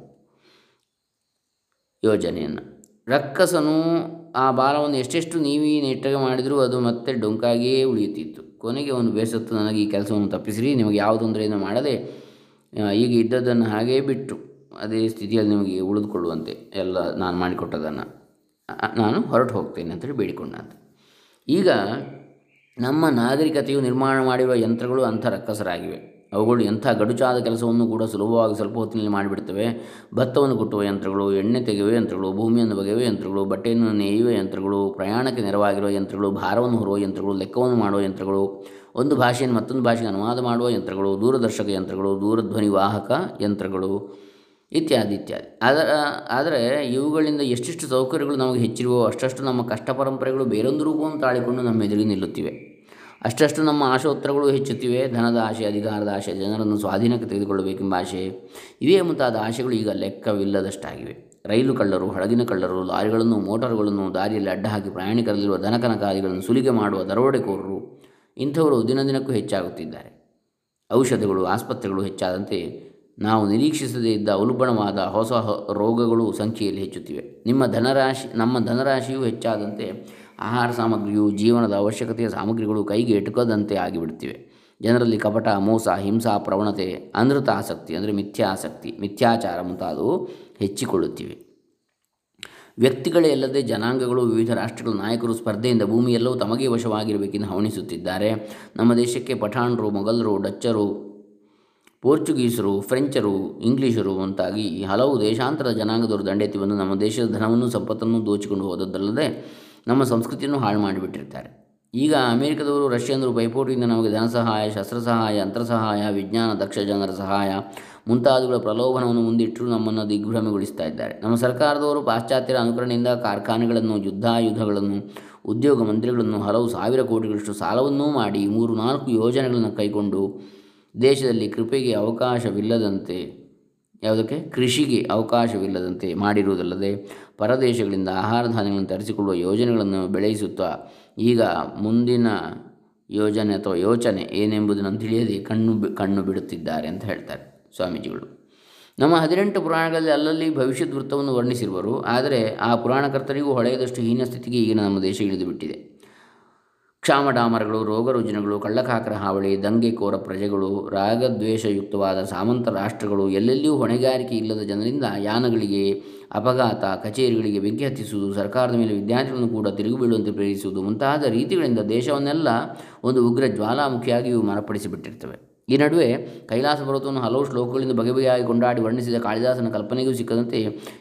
ಯೋಜನೆಯನ್ನು. ರಕ್ಕಸನು ಆ ಬಾಲವನ್ನು ಎಷ್ಟೆಷ್ಟು ನೀವಿ ನೆಟ್ಟಗೆ ಮಾಡಿದರೂ ಅದು ಮತ್ತೆ ಡೊಂಕಾಗಿಯೇ ಉಳಿಯುತ್ತಿತ್ತು. ಕೊನೆಗೆ ಅವನು ಬೇಸತ್ತು, ನನಗೆ ಈ ಕೆಲಸವನ್ನು ತಪ್ಪಿಸಿರಿ, ನಿಮಗೆ ಯಾವ ತೊಂದರೆಯನ್ನು ಮಾಡದೆ ಈಗ ಇದ್ದದ್ದನ್ನು ಹಾಗೇ ಬಿಟ್ಟು. ಅದೇ ಸ್ಥಿತಿಯಲ್ಲಿ ನಿಮಗೆ ಉಳಿದುಕೊಳ್ಳುವಂತೆ ಎಲ್ಲ ನಾನು ಮಾಡಿಕೊಟ್ಟದನ್ನು ನಾನು ಹೊರಟು ಹೋಗ್ತೇನೆ ಅಂತೇಳಿ ಬೇಡಿಕೊಂಡಂತೆ. ಈಗ ನಮ್ಮ ನಾಗರಿಕತೆಯು ನಿರ್ಮಾಣ ಮಾಡಿರುವ ಯಂತ್ರಗಳು ಅಂಥ ರಕ್ಕಸರಾಗಿವೆ. ಅವುಗಳು ಎಂಥ ಗಡುಚಾದ ಕೆಲಸವನ್ನು ಕೂಡ ಸುಲಭವಾಗಿ ಸ್ವಲ್ಪ ಹೊತ್ತಿನಲ್ಲಿ ಮಾಡಿಬಿಡ್ತವೆ. ಭತ್ತವನ್ನು ಕುಟ್ಟುವ ಯಂತ್ರಗಳು, ಎಣ್ಣೆ ತೆಗೆಯುವ ಯಂತ್ರಗಳು, ಭೂಮಿಯನ್ನು ಬಗೆಯುವ ಯಂತ್ರಗಳು, ಬಟ್ಟೆಯನ್ನು ನೇಯುವ ಯಂತ್ರಗಳು, ಪ್ರಯಾಣಕ್ಕೆ ನೆರವಾಗಿರುವ ಯಂತ್ರಗಳು, ಭಾರವನ್ನು ಹೊರುವ ಯಂತ್ರಗಳು, ಲೆಕ್ಕವನ್ನು ಮಾಡುವ ಯಂತ್ರಗಳು, ಒಂದು ಭಾಷೆಯನ್ನು ಮತ್ತೊಂದು ಭಾಷೆಗೆ ಅನುವಾದ ಮಾಡುವ ಯಂತ್ರಗಳು, ದೂರದರ್ಶಕ ಯಂತ್ರಗಳು, ದೂರಧ್ವನಿ ವಾಹಕ ಯಂತ್ರಗಳು ಇತ್ಯಾದಿ ಇತ್ಯಾದಿ. ಅದರ ಆದರೆ ಇವುಗಳಿಂದ ಎಷ್ಟೆಷ್ಟು ಸೌಕರ್ಯಗಳು ನಮಗೆ ಹೆಚ್ಚಿರುವೋ ಅಷ್ಟಷ್ಟು ನಮ್ಮ ಕಷ್ಟ ಪರಂಪರೆಗಳು ಬೇರೊಂದು ರೂಪವನ್ನು ತಾಳಿಕೊಂಡು ನಮ್ಮ ಎದುರಿಗೆ ನಿಲ್ಲುತ್ತಿವೆ. ಅಷ್ಟಷ್ಟು ನಮ್ಮ ಆಶೋತ್ತರಗಳು ಹೆಚ್ಚುತ್ತಿವೆ. ಧನದ ಆಶೆ, ಅಧಿಕಾರದ ಆಶೆ, ಜನರನ್ನು ಸ್ವಾಧೀನಕ್ಕೆ ತೆಗೆದುಕೊಳ್ಳಬೇಕೆಂಬ ಆಶೆ. ಇವೇ ಮುಂತಾದ ಆಶೆಗಳು ಈಗ ಲೆಕ್ಕವಿಲ್ಲದಷ್ಟಾಗಿವೆ. ರೈಲು ಕಳ್ಳರು, ಹಡಗಿನ ಕಳ್ಳರು, ಲಾರಿಗಳನ್ನು, ಮೋಟಾರ್ಗಳನ್ನು, ದಾರಿಯಲ್ಲಿ ಅಡ್ಡ ಹಾಕಿ ಪ್ರಯಾಣಿಕರಲ್ಲಿರುವ ದನಕನಕಾದಿಗಳನ್ನು ಸುಲಿಗೆ ಮಾಡುವ ದರೋಡೆಕೋರರು ಇಂಥವರು ದಿನ ದಿನಕ್ಕೂ ಹೆಚ್ಚಾಗುತ್ತಿದ್ದಾರೆ. ಔಷಧಗಳು, ಆಸ್ಪತ್ರೆಗಳು ಹೆಚ್ಚಾದಂತೆ ನಾವು ನಿರೀಕ್ಷಿಸದೇ ಇದ್ದ ಉಲ್ಬಣವಾದ ಹೊಸ ರೋಗಗಳು ಸಂಖ್ಯೆಯಲ್ಲಿ ಹೆಚ್ಚುತ್ತಿವೆ. ನಿಮ್ಮ ಧನರಾಶಿ, ನಮ್ಮ ಧನರಾಶಿಯು ಹೆಚ್ಚಾದಂತೆ ಆಹಾರ ಸಾಮಗ್ರಿಯು ಜೀವನದ ಅವಶ್ಯಕತೆಯ ಸಾಮಗ್ರಿಗಳು ಕೈಗೆ ಎಟುಕದಂತೆ ಆಗಿಬಿಡುತ್ತಿವೆ. ಜನರಲ್ಲಿ ಕಪಟ, ಮೋಸ, ಹಿಂಸಾ, ಪ್ರವಣತೆ, ಅನೃತ ಆಸಕ್ತಿ ಅಂದರೆ ಮಿಥ್ಯಾಸಕ್ತಿ, ಮಿಥ್ಯಾಚಾರ ಮುಂತಾದವು ಹೆಚ್ಚಿಕೊಳ್ಳುತ್ತಿವೆ. ವ್ಯಕ್ತಿಗಳೇ ಅಲ್ಲದೆ ಜನಾಂಗಗಳು, ವಿವಿಧ ರಾಷ್ಟ್ರಗಳ, ನಾಯಕರು ಸ್ಪರ್ಧೆಯಿಂದ ಭೂಮಿಯೆಲ್ಲವೂ ತಮಗೆ ವಶವಾಗಿರಬೇಕೆಂದು ಹವಣಿಸುತ್ತಿದ್ದಾರೆ. ನಮ್ಮ ದೇಶಕ್ಕೆ ಪಠಾಣರು, ಮೊಘಲರು, ಡಚ್ಚರು ಪೋರ್ಚುಗೀಸರು, ಫ್ರೆಂಚರು, ಇಂಗ್ಲೀಷರು ಮುಂತಾಗಿ ಹಲವು ದೇಶಾಂತರ ಜನಾಂಗದವರು ದಂಡೆತ್ತಿ ಬಂದು ನಮ್ಮ ದೇಶದ ಧನವನ್ನು ಸಂಪತ್ತನ್ನು ದೋಚಿಕೊಂಡು ಹೋದದ್ದಲ್ಲದೆ ನಮ್ಮ ಸಂಸ್ಕೃತಿಯನ್ನು ಹಾಳು ಮಾಡಿಬಿಟ್ಟಿರ್ತಾರೆ. ಈಗ ಅಮೆರಿಕದವರು ರಷ್ಯನ್ನರು ಪೈಪೋಟಿಯಿಂದ ನಮಗೆ ಧನ ಸಹಾಯ, ಶಸ್ತ್ರ ಸಹಾಯ, ಯಂತ್ರ ಸಹಾಯ, ವಿಜ್ಞಾನ, ದಕ್ಷ ಜನರ ಸಹಾಯ ಮುಂತಾದವುಗಳ ಪ್ರಲೋಭನವನ್ನು ಮುಂದಿಟ್ಟರು ನಮ್ಮನ್ನು ದಿಗ್ಭ್ರಮೆಗೊಳಿಸ್ತಾ ಇದ್ದಾರೆ. ನಮ್ಮ ಸರ್ಕಾರದವರು ಪಾಶ್ಚಾತ್ಯರ ಅನುಕರಣೆಯಿಂದ ಕಾರ್ಖಾನೆಗಳನ್ನು, ಯುದ್ಧಾಯುಧಗಳನ್ನು, ಉದ್ಯೋಗ ಮಂದಿರಗಳನ್ನು ಹಲವು ಸಾವಿರ ಕೋಟಿಗಳಷ್ಟು ಸಾಲವನ್ನೂ ಮಾಡಿ ಮೂರು ನಾಲ್ಕು ಯೋಜನೆಗಳನ್ನು ಕೈಗೊಂಡು ದೇಶದಲ್ಲಿ ಕೃಪೆಗೆ ಅವಕಾಶವಿಲ್ಲದಂತೆ, ಯಾವುದಕ್ಕೆ? ಕೃಷಿಗೆ ಅವಕಾಶವಿಲ್ಲದಂತೆ ಮಾಡಿರುವುದಲ್ಲದೆ, ಪರದೇಶಗಳಿಂದ ಆಹಾರ ಧಾನ್ಯಗಳನ್ನು ತರಿಸಿಕೊಳ್ಳುವ ಯೋಜನೆಗಳನ್ನು ಬೆಳೆಯಿಸುತ್ತಾ ಈಗ ಮುಂದಿನ ಯೋಜನೆ ಅಥವಾ ಯೋಚನೆ ಏನೆಂಬುದನ್ನು ತಿಳಿಯದೆ ಕಣ್ಣು ಕಣ್ಣು ಬಿಡುತ್ತಿದ್ದಾರೆ ಅಂತ ಹೇಳ್ತಾರೆ ಸ್ವಾಮೀಜಿಗಳು. ನಮ್ಮ ಹದಿನೆಂಟು ಪುರಾಣಗಳಲ್ಲಿ ಅಲ್ಲಲ್ಲಿ ಭವಿಷ್ಯದ ವೃತ್ತವನ್ನು ವರ್ಣಿಸಿರುವರು, ಆದರೆ ಆ ಪುರಾಣಕರ್ತರಿಗೂ ಹೊಳೆಯದಷ್ಟು ಹೀನ ಸ್ಥಿತಿಗೆ ಈಗಿನ ನಮ್ಮ ದೇಶ ಇಳಿದು ಬಿಟ್ಟಿದೆ. ಕ್ಷಾಮಡಾಮರಗಳು, ರೋಗರುಜಿನಗಳು, ಕಳ್ಳಕಾಕರ ಹಾವಳಿ ದಂಗೆಕೋರ ಪ್ರಜೆಗಳು, ರಾಗದ್ವೇಷಯುಕ್ತವಾದ ಸಾಮಂತ ರಾಷ್ಟ್ರಗಳು ಎಲ್ಲೆಲ್ಲಿಯೂ ಹೊಣೆಗಾರಿಕೆ ಇಲ್ಲದ ಜನರಿಂದ ಯಾನಗಳಿಗೆ ಅಪಘಾತ, ಕಚೇರಿಗಳಿಗೆ ಬೆಂಕಿ ಹತ್ತಿಸುವುದು, ಸರ್ಕಾರದ ಮೇಲೆ ವಿದ್ಯಾರ್ಥಿಗಳನ್ನು ಕೂಡ ತಿರುಗಿ ಬೀಳುವಂತೆ ಪ್ರೇರಿಸುವುದು ಮುಂತಾದ ರೀತಿಗಳಿಂದ ದೇಶವನ್ನೆಲ್ಲ ಒಂದು ಉಗ್ರ ಜ್ವಾಲಾಮುಖಿಯಾಗಿ ಇವು ಮರಪಡಿಸಿಬಿಟ್ಟಿರ್ತವೆ. ಈ ನಡುವೆ ಕೈಲಾಸ ಪರ್ವತವನ್ನು ಹಲವು ಶ್ಲೋಕಗಳಿಂದ ಬಗೆಬಗೆಯಾಗಿ ಕೊಂಡಾಡಿ ವರ್ಣಿಸಿದ ಕಾಳಿದಾಸನ ಕಲ್ಪನೆಗೂ ಸಿಕ್ಕದಂತೆ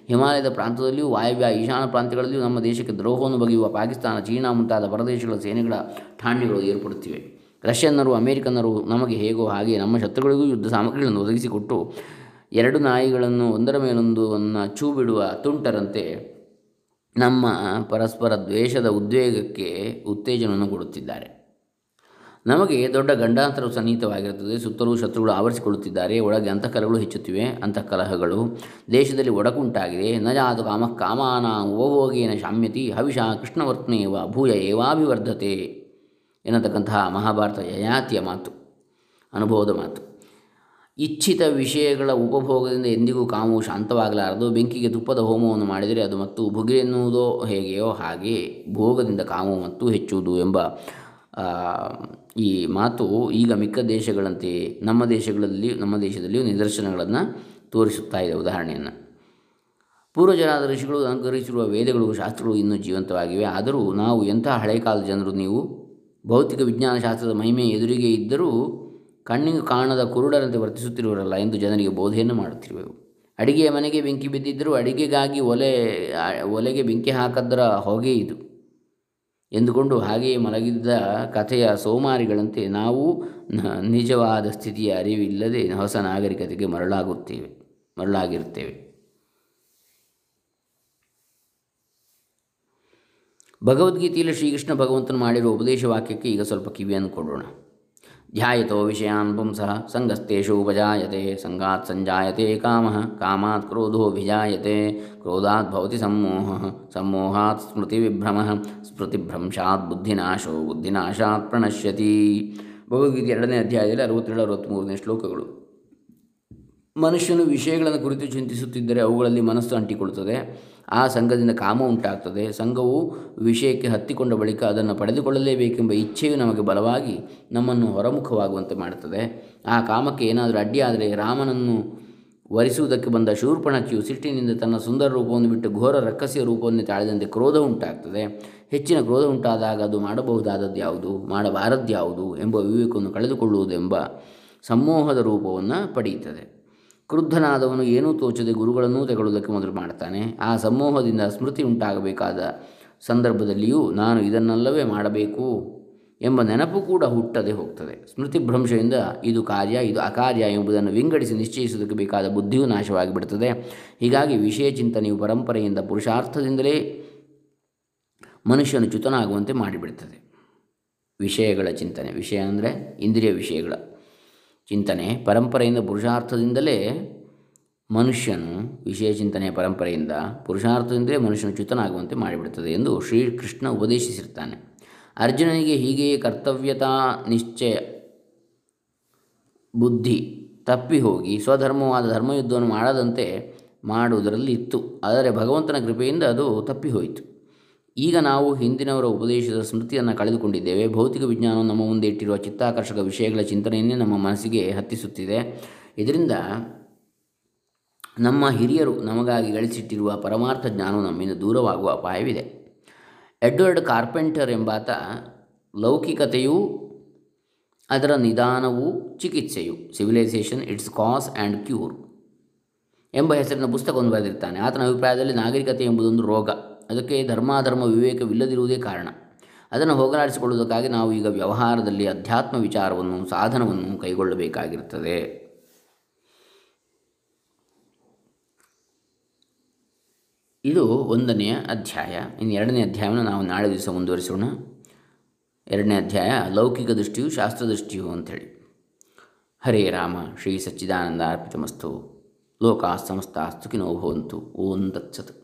ಹಿಮಾಲಯದ ಪ್ರಾಂತದಲ್ಲಿಯೂ ವಾಯವ್ಯ ಈಶಾನ್ಯ ಪ್ರಾಂತ್ಯಗಳಲ್ಲಿಯೂ ನಮ್ಮ ದೇಶಕ್ಕೆ ದ್ರೋಹವನ್ನು ಬಗೆಯುವ ಪಾಕಿಸ್ತಾನ, ಚೀನಾ ಮುಂತಾದ ಪರದೇಶಗಳ ಸೇನೆಗಳ ಠಾಣ್ಯಗಳು ಏರ್ಪಡುತ್ತಿವೆ. ರಷ್ಯನ್ನರು, ಅಮೆರಿಕನ್ನರು ನಮಗೆ ಹೇಗೋ ಹಾಗೆ ನಮ್ಮ ಶತ್ರುಗಳಿಗೂ ಯುದ್ಧ ಸಾಮಗ್ರಿಗಳನ್ನು ಒದಗಿಸಿಕೊಟ್ಟು ಎರಡು ನಾಯಿಗಳನ್ನು ಒಂದರ ಮೇಲೊಂದು ಚೂ ಬಿಡುವ ತುಂಟರಂತೆ ನಮ್ಮ ಪರಸ್ಪರ ದ್ವೇಷದ ಉದ್ವೇಗಕ್ಕೆ ಉತ್ತೇಜನವನ್ನು ಕೊಡುತ್ತಿದ್ದಾರೆ. ನಮಗೆ ದೊಡ್ಡ ಗಂಡಾಂತರವು ಸನ್ನಿಹಿತವಾಗಿರುತ್ತದೆ. ಸುತ್ತಲೂ ಶತ್ರುಗಳು ಆವರಿಸಿಕೊಳ್ಳುತ್ತಿದ್ದಾರೆ. ಒಳಗೆ ಅಂತಃಕಲಗಳು ಹೆಚ್ಚುತ್ತಿವೆ. ಅಂತಃಕಲಹಗಳು ದೇಶದಲ್ಲಿ ಒಡಕುಂಟಾಗಿದೆ. ನ ಜಾತು ಕಾಮ ಕಾಮಾನ ಓವೋಗೇನ ಶಾಮ್ಯತಿ ಹವಿಷ ಕೃಷ್ಣವರ್ತ್ನೇವ ಭೂಯ ಏವಾಭಿವರ್ಧತೆ ಎನ್ನತಕ್ಕಂತಹ ಮಹಾಭಾರತ ಯಯಾತಿಯ ಮಾತು, ಅನುಭವದ ಮಾತು. ಇಚ್ಛಿತ ವಿಷಯಗಳ ಉಪಭೋಗದಿಂದ ಎಂದಿಗೂ ಕಾಮವು ಶಾಂತವಾಗಲಾರದು. ಬೆಂಕಿಗೆ ತುಪ್ಪದ ಹೋಮವನ್ನು ಮಾಡಿದರೆ ಅದು ಮತ್ತು ಭುಗೆ ಎನ್ನುವುದೋ ಹೇಗೆಯೋ ಹಾಗೆ ಭೋಗದಿಂದ ಕಾಮವು ಮತ್ತು ಹೆಚ್ಚುವುದು ಎಂಬ ಈ ಮಾತು ಈಗ ಮಿಕ್ಕ ದೇಶಗಳಂತೆ ನಮ್ಮ ದೇಶಗಳಲ್ಲಿ, ನಮ್ಮ ದೇಶದಲ್ಲಿಯೂ ನಿದರ್ಶನಗಳನ್ನು ತೋರಿಸುತ್ತಾ ಇದೆ ಉದಾಹರಣೆಯನ್ನು. ಪೂರ್ವಜರಾದ ಋಷಿಗಳು ಅಲಂಕರಿಸಿರುವ ವೇದಗಳು, ಶಾಸ್ತ್ರಗಳು ಇನ್ನೂ ಜೀವಂತವಾಗಿವೆ. ಆದರೂ ನಾವು ಎಂಥ ಹಳೆ ಕಾಲದ ಜನರು ನೀವು? ಭೌತಿಕ ವಿಜ್ಞಾನ ಶಾಸ್ತ್ರದ ಮಹಿಮೆ ಎದುರಿಗೆ ಇದ್ದರೂ ಕಣ್ಣಿಗೆ ಕಾಣದ ಕುರುಡರಂತೆ ವರ್ತಿಸುತ್ತಿರುವರಲ್ಲ ಎಂದು ಜನರಿಗೆ ಬೋಧೆಯನ್ನು ಮಾಡುತ್ತಿರುವೆವು. ಅಡಿಗೆಯ ಮನೆಗೆ ಬೆಂಕಿ ಬಿದ್ದಿದ್ದರೂ ಅಡಿಗೆಗಾಗಿ ಒಲೆ ಒಲೆಗೆ ಬೆಂಕಿ ಹಾಕದರ ಹೊಗೆ ಇದು. ಎಂದುಕೊಂಡು ಹಾಗೆಯೇ ಮಲಗಿದ್ದ ಕಥೆಯ ಸೋಮಾರಿಗಳಂತೆ ನಾವು ನಿಜವಾದ ಸ್ಥಿತಿಯ ಅರಿವಿಲ್ಲದೆ ಹೊಸ ನಾಗರಿಕತೆಗೆ ಮರಳಾಗುತ್ತೇವೆ, ಮರಳಾಗಿರುತ್ತೇವೆ. ಭಗವದ್ಗೀತೆಯಲ್ಲಿ ಶ್ರೀಕೃಷ್ಣ ಭಗವಂತನು ಮಾಡಿರುವ ಉಪದೇಶ ವಾಕ್ಯಕ್ಕೆ ಈಗ ಸ್ವಲ್ಪ ಕಿವಿಯನ್ನು ಕೊಡೋಣ. ಧ್ಯಾಯತೋ ವಿಷಯಾನ್ ಪುಂಸಃ ಸಂಗಸ್ತೇಷು ಉಪಜಾಯತೆ ಸಂಗಾತ್ ಸಂಜಾಯತೆ ಕಾಮ ಕಾಮಾತ್ ಕ್ರೋಧೋ ವಿಜಾಯತೆ ಕ್ರೋಧಾತ್ ಭವತಿ ಸಮ್ಮೋಹ ಸಮ್ಮೋಹಾತ್ ಸ್ಮೃತಿವಿಭ್ರಮ ಸ್ಮೃತಿಭ್ರಂಶಾತ್ ಬುದ್ಧಿನಾಶೋ ಬುದ್ಧಿನಾಶಾತ್ ಪ್ರಣಶ್ಯತಿ ಭಗವದ್ಗೀತೆ ಎರಡನೇ ಅಧ್ಯಾಯದಲ್ಲಿ ಅರವತ್ತೇಳು ಅರವತ್ತ್ಮೂರನೇ ಶ್ಲೋಕಗಳು. ಮನುಷ್ಯನು ವಿಷಯಗಳನ್ನು ಕುರಿತು ಚಿಂತಿಸುತ್ತಿದ್ದರೆ ಅವುಗಳಲ್ಲಿ ಮನಸ್ಸು ಅಂಟಿಕೊಳ್ಳುತ್ತದೆ. ಆ ಸಂಘದಿಂದ ಕಾಮ ಉಂಟಾಗ್ತದೆ. ಸಂಘವು ವಿಷಯಕ್ಕೆ ಹತ್ತಿಕೊಂಡ ಬಳಿಕ ಅದನ್ನು ಪಡೆದುಕೊಳ್ಳಲೇಬೇಕೆಂಬ ಇಚ್ಛೆಯು ನಮಗೆ ಬಲವಾಗಿ ನಮ್ಮನ್ನು ಹೊರಮುಖವಾಗುವಂತೆ ಮಾಡುತ್ತದೆ. ಆ ಕಾಮಕ್ಕೆ ಏನಾದರೂ ಅಡ್ಡಿಯಾದರೆ ರಾಮನನ್ನು ವರಿಸುವುದಕ್ಕೆ ಬಂದ ಶೂರ್ಪಣಕ್ಕಿಯು ಸಿಟ್ಟಿನಿಂದ ತನ್ನ ಸುಂದರ ರೂಪವನ್ನು ಬಿಟ್ಟು ಘೋರ ರಕ್ಕಸಿಯ ರೂಪವನ್ನು ತಾಳಿದಂತೆ ಕ್ರೋಧ ಉಂಟಾಗ್ತದೆ. ಹೆಚ್ಚಿನ ಕ್ರೋಧ ಉಂಟಾದಾಗ ಅದು ಮಾಡಬಹುದಾದದ್ದು ಯಾವುದು? ಮಾಡಬಾರದ್ದು ಯಾವುದು ಎಂಬ ವಿವೇಕವನ್ನು ಕಳೆದುಕೊಳ್ಳುವುದೆಂಬ ಸಮೂಹದ ರೂಪವನ್ನು ಪಡೆಯುತ್ತದೆ. ಕ್ರುದ್ಧನಾದವನು ಏನೂ ತೋಚದೆ ಗುರುಗಳನ್ನೂ ತೆಗೊಳ್ಳುವುದಕ್ಕೆ ಮೊದಲು ಮಾಡ್ತಾನೆ. ಆ ಸಮೂಹದಿಂದ ಸ್ಮೃತಿ ಉಂಟಾಗಬೇಕಾದ ಸಂದರ್ಭದಲ್ಲಿಯೂ ನಾನು ಇದನ್ನಲ್ಲವೇ ಮಾಡಬೇಕು ಎಂಬ ನೆನಪು ಕೂಡ ಹುಟ್ಟದೆ ಹೋಗ್ತದೆ. ಸ್ಮೃತಿ ಭ್ರಂಶದಿಂದ ಇದು ಕಾರ್ಯ, ಇದು ಅಕಾರ್ಯ ಎಂಬುದನ್ನು ವಿಂಗಡಿಸಿ ನಿಶ್ಚಯಿಸುವುದಕ್ಕೆ ಬೇಕಾದ ಬುದ್ಧಿಯೂ ನಾಶವಾಗಿಬಿಡುತ್ತದೆ ಹೀಗಾಗಿ ವಿಷಯ ಚಿಂತನೆಯು ಪರಂಪರೆಯಿಂದ ಪುರುಷಾರ್ಥದಿಂದಲೇ ಮನುಷ್ಯನು ಚ್ಯುತನಾಗುವಂತೆ ಮಾಡಿಬಿಡುತ್ತದೆ. ವಿಷಯಗಳ ಚಿಂತನೆ, ವಿಷಯ ಅಂದರೆ ಇಂದ್ರಿಯ ವಿಷಯಗಳ ಚಿಂತನೆ ಪರಂಪರೆಯಿಂದ ಪುರುಷಾರ್ಥದಿಂದಲೇ ಮನುಷ್ಯನು ವಿಷಯ ಚಿಂತನೆಯ ಪರಂಪರೆಯಿಂದ ಪುರುಷಾರ್ಥದಿಂದಲೇ ಮನುಷ್ಯನು ಚ್ಯುತನಾಗುವಂತೆ ಮಾಡಿಬಿಡುತ್ತದೆ ಎಂದು ಶ್ರೀಕೃಷ್ಣ ಉಪದೇಶಿಸಿರ್ತಾನೆ. ಅರ್ಜುನನಿಗೆ ಹೀಗೆಯೇ ಕರ್ತವ್ಯತಾ ನಿಶ್ಚಯ ಬುದ್ಧಿ ತಪ್ಪಿ ಹೋಗಿ ಸ್ವಧರ್ಮವಾದ ಧರ್ಮಯುದ್ಧವನ್ನು ಮಾಡದಂತೆ ಮಾಡುವುದರಲ್ಲಿ ಇತ್ತು ಆದರೆ ಭಗವಂತನ ಕೃಪೆಯಿಂದ ಅದು ತಪ್ಪಿ ಹೋಯಿತು. ಈಗ ನಾವು ಹಿಂದಿನವರ ಉಪದೇಶದ ಸ್ಮೃತಿಯನ್ನು ಕಳೆದುಕೊಂಡಿದ್ದೇವೆ. ಭೌತಿಕ ವಿಜ್ಞಾನವು ನಮ್ಮ ಮುಂದೆ ಇಟ್ಟಿರುವ ಚಿತ್ತಾಕರ್ಷಕ ವಿಷಯಗಳ ಚಿಂತನೆಯನ್ನೇ ನಮ್ಮ ಮನಸ್ಸಿಗೆ ಹತ್ತಿಸುತ್ತಿದೆ. ಇದರಿಂದ ನಮ್ಮ ಹಿರಿಯರು ನಮಗಾಗಿ ಗಳಿಸಿಟ್ಟಿರುವ ಪರಮಾರ್ಥ ಜ್ಞಾನವು ನಮ್ಮಿಂದ ದೂರವಾಗುವ ಅಪಾಯವಿದೆ. ಎಡ್ವರ್ಡ್ ಕಾರ್ಪೆಂಟರ್ ಎಂಬಾತ ಲೌಕಿಕತೆಯು ಅದರ ನಿಧಾನವು ಚಿಕಿತ್ಸೆಯು civilisation its cause and cure ಎಂಬ ಹೆಸರಿನ ಪುಸ್ತಕವನ್ನು ಬರೆದಿರ್ತಾನೆ. ಆತನ ಅಭಿಪ್ರಾಯದಲ್ಲಿ ನಾಗರಿಕತೆ ಎಂಬುದೊಂದು ರೋಗ. ಅದಕ್ಕೆ ಧರ್ಮಾಧರ್ಮ ವಿವೇಕವಿಲ್ಲದಿರುವುದೇ ಕಾರಣ. ಅದನ್ನು ಹೋಗಲಾಡಿಸಿಕೊಳ್ಳುವುದಕ್ಕಾಗಿ ನಾವು ಈಗ ವ್ಯವಹಾರದಲ್ಲಿ ಅಧ್ಯಾತ್ಮ ವಿಚಾರವನ್ನು, ಸಾಧನವನ್ನು ಕೈಗೊಳ್ಳಬೇಕಾಗಿರುತ್ತದೆ. ಇದು ಒಂದನೆಯ ಅಧ್ಯಾಯ. ಇನ್ನು ಎರಡನೇ ಅಧ್ಯಾಯವನ್ನು ನಾವು ನಾಳೆ ದಿವಸ ಮುಂದುವರಿಸೋಣ. ಎರಡನೇ ಅಧ್ಯಾಯ, ಲೌಕಿಕ ದೃಷ್ಟಿಯು ಶಾಸ್ತ್ರದೃಷ್ಟಿಯು ಅಂಥೇಳಿ. ಹರೇ ರಾಮ, ಶ್ರೀ ಸಚ್ಚಿದಾನಂದ ಅರ್ಪಿತಮಸ್ತು, ಲೋಕಾ ಸಮಸ್ತ ಭವಂತು, ಓಂ ತತ್ಸತ್.